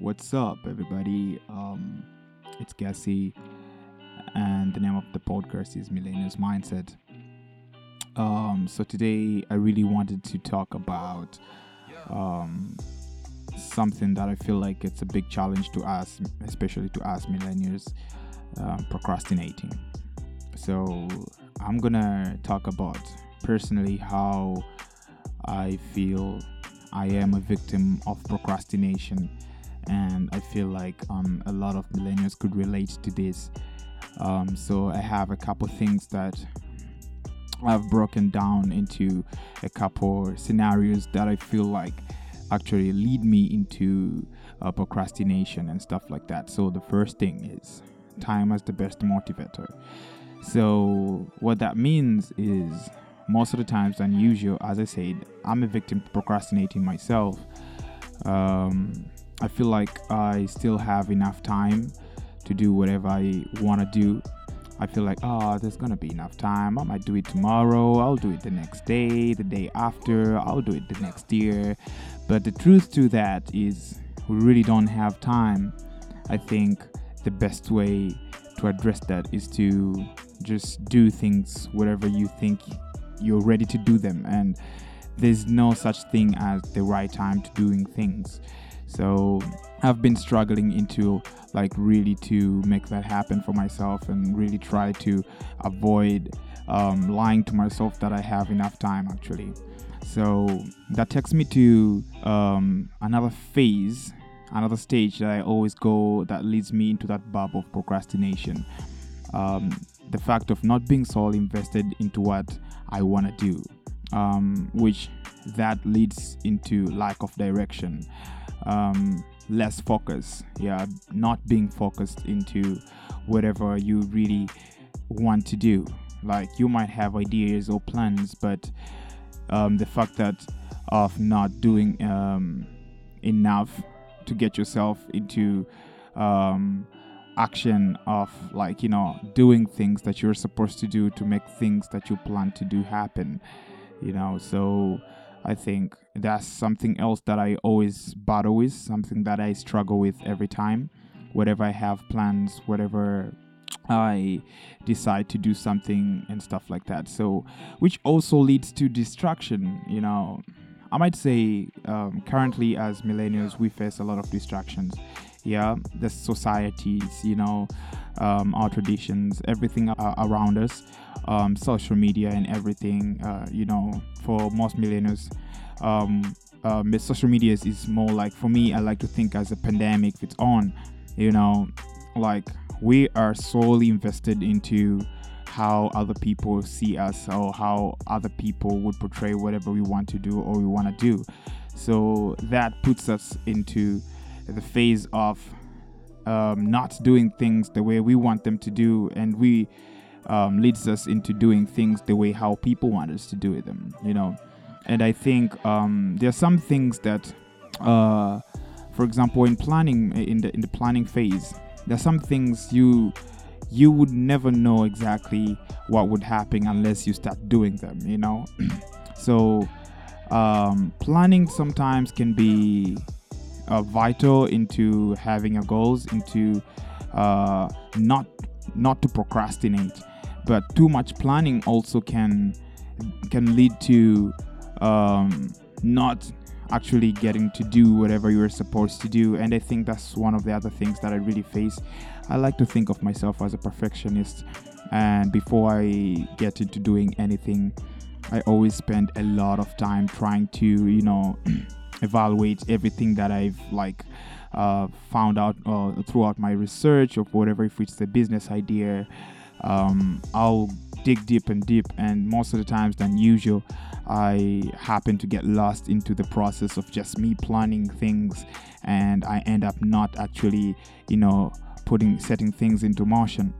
What's up, everybody? Um, it's Gassi, and the name of the podcast is Millennials Mindset. Um, so today, I really wanted to talk about um, something that I feel like it's a big challenge to us, especially to us millennials, um, procrastinating. So I'm gonna talk about personally how I feel I am a victim of procrastination, and I feel like um, a lot of millennials could relate to this. Um, so I have a couple things that I've broken down into a couple scenarios that I feel like actually lead me into uh, procrastination and stuff like that. So the first thing is time as the best motivator. So what that means is most of the times than usual, as I said, I'm a victim to procrastinating myself. Um, I feel like I still have enough time to do whatever I want to do. I feel like, oh, there's gonna be enough time. I might do it tomorrow. I'll do it the next day, the day after. I'll do it the next year. But the truth to that is, we really don't have time. I think the best way to address that is to just do things whatever you think you're ready to do them and there's no such thing as the right time to doing things so i've been struggling into like really to make that happen for myself and really try to avoid um, lying to myself that i have enough time actually. So that takes me to um, another phase another stage that i always go that leads me into that bubble of procrastination. Um, the fact of not being solely invested into what I want to do, um, which that leads into lack of direction, um, less focus. Yeah, not being focused into whatever you really want to do. Like you might have ideas or plans, but um, the fact that of not doing um, enough to get yourself into um, action of like you know doing things that you're supposed to do to make things that you plan to do happen you know so i think that's something else that i always battle with something that i struggle with every time. Whatever i have plans whatever i decide to do something and stuff like that. So which also leads to distraction you know. I might say um, currently as millennials we face a lot of distractions. Yeah the societies you know um, our traditions everything uh, around us um, social media and everything uh, you know for most millennials um, um, social media is, is more like for me i like to think as a pandemic it's on you know like we are solely invested into how other people see us or how other people would portray whatever we want to do or we want to do. So that puts us into the phase of um, not doing things the way we want them to do, and we um, leads us into doing things the way how people want us to do them. You know, and I think um, there are some things that, uh, for example, in planning in the in the planning phase, there are some things you you would never know exactly what would happen unless you start doing them. You know, so um, planning sometimes can be uh, vital into having your goals, into uh, not not to procrastinate. But too much planning also can can lead to um, not actually getting to do whatever you're supposed to do. And I think that's one of the other things that I really face. I like to think of myself as a perfectionist, and before I get into doing anything, I always spend a lot of time trying to, you know. evaluate everything that I've like uh, found out uh, throughout my research or whatever. If it's a business idea, um, I'll dig deep and deep, and most of the times than usual, I happen to get lost into the process of just me planning things, and I end up not actually, you know, putting setting things into motion.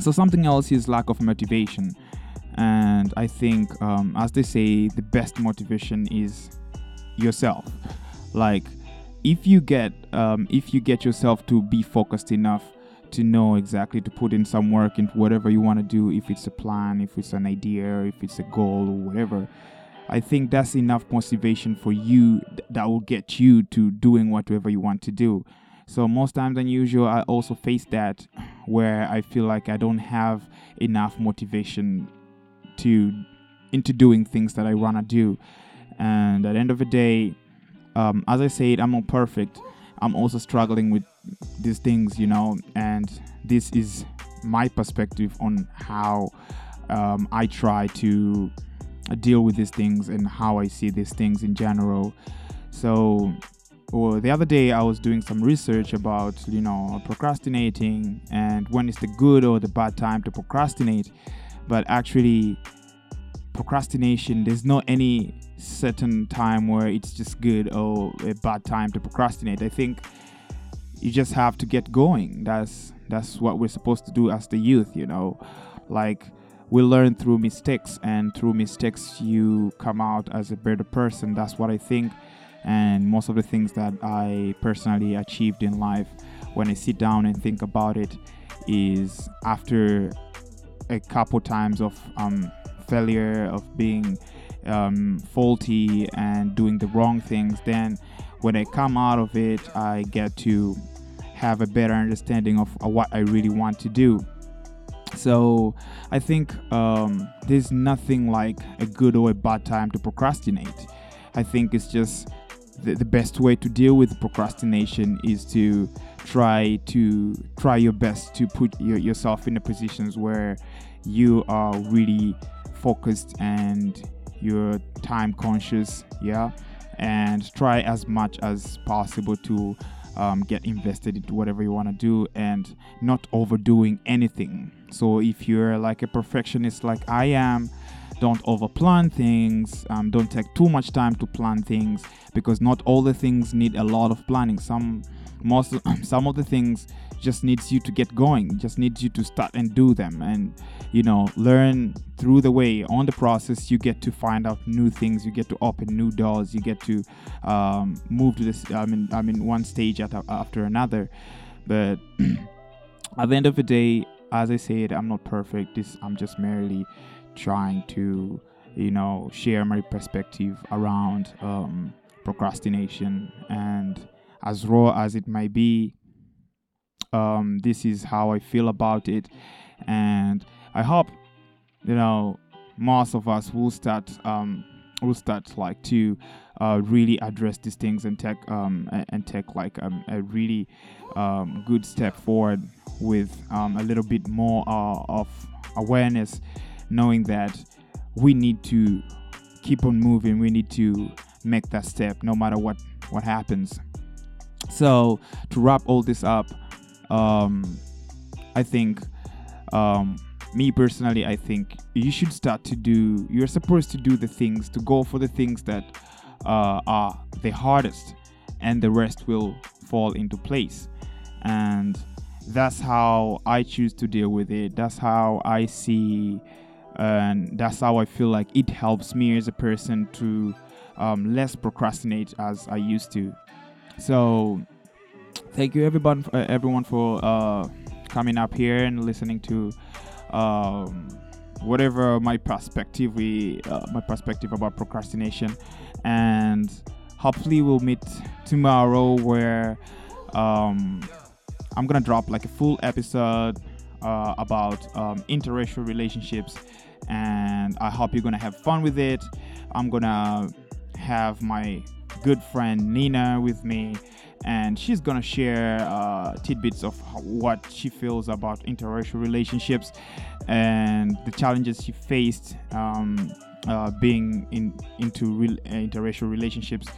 So something else is lack of motivation, and I think, um, as they say, the best motivation is yourself like if you get um, if you get yourself to be focused enough to know exactly to put in some work into whatever you want to do if it's a plan if it's an idea if it's a goal or whatever i think that's enough motivation for you th- that will get you to doing whatever you want to do So most times than usual, I also face that where I feel like I don't have enough motivation to into doing things that I wanna do. And at the end of the day, um, as I said, I'm not perfect. I'm also struggling with these things, you know, and this is my perspective on how um, I try to deal with these things and how I see these things in general. So, well, the other day I was doing some research about, you know, procrastinating and when is the good or the bad time to procrastinate. But actually, procrastination, there's not any certain time where it's just good or a bad time to procrastinate. I think you just have to get going. That's that's what we're supposed to do as the youth, you know. Like we learn through mistakes and through mistakes you come out as a better person. That's what I think. And most of the things that I personally achieved in life when I sit down and think about it is after a couple times of um, failure, of being um, faulty and doing the wrong things, then when I come out of it, I get to have a better understanding of uh, what I really want to do. So I think um, there's nothing like a good or a bad time to procrastinate. I think it's just the, the best way to deal with procrastination is to try to try your best to put your, yourself in the positions where you are really focused and you're time conscious yeah and try as much as possible to um, get invested into whatever you want to do and not overdoing anything. So if you're like a perfectionist like i am don't overplan things um, don't take too much time to plan things because not all the things need a lot of planning. Some most some of the things just needs you to get going just needs you to start and do them. And you know learn through the way. On the process you get to find out new things. You get to open new doors. You get to um, move to this i mean i mean one stage after another. But at the end of the day as i said i'm not perfect. This i'm just merely trying to you know share my perspective around um, procrastination. And as raw as it might be um, this is how I feel about it, and I hope you know most of us will start um, will start like to uh, really address these things and take um, and take like um, a really um, good step forward with um, a little bit more uh, of awareness, knowing that we need to keep on moving. We need to make that step no matter what what happens. So to wrap all this up, um, I think, um, me personally, I think you should start to do. You're supposed to do the things to go for the things that uh, are the hardest, and the rest will fall into place. And that's how I choose to deal with it. That's how I see, and that's how I feel like it helps me as a person to um, less procrastinate as I used to. So thank you everyone uh, everyone for uh, coming up here and listening to um, whatever my perspective we uh, my perspective about procrastination and hopefully we'll meet tomorrow where um, i'm gonna drop like a full episode uh, about um, interracial relationships and i hope you're gonna have fun with it. I'm gonna have my good friend nina with me and she's gonna share uh, tidbits of what she feels about interracial relationships and the challenges she faced um, uh, being in into real, uh, interracial relationships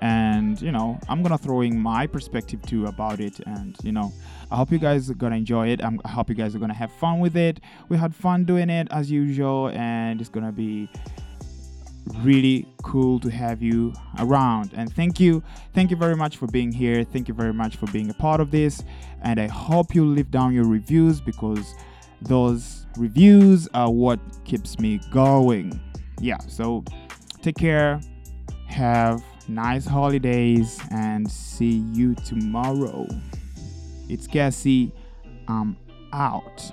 and you know i'm gonna throw in my perspective too about it and you know i hope you guys are gonna enjoy it i hope you guys are gonna have fun with it we had fun doing it as usual and it's gonna be really cool to have you around. And thank you. Thank you very much for being here. Thank you very much for being a part of this. And I hope you leave down your reviews because those reviews are what keeps me going. Yeah, so take care. Have nice holidays and see you tomorrow. It's Cassie. I'm out.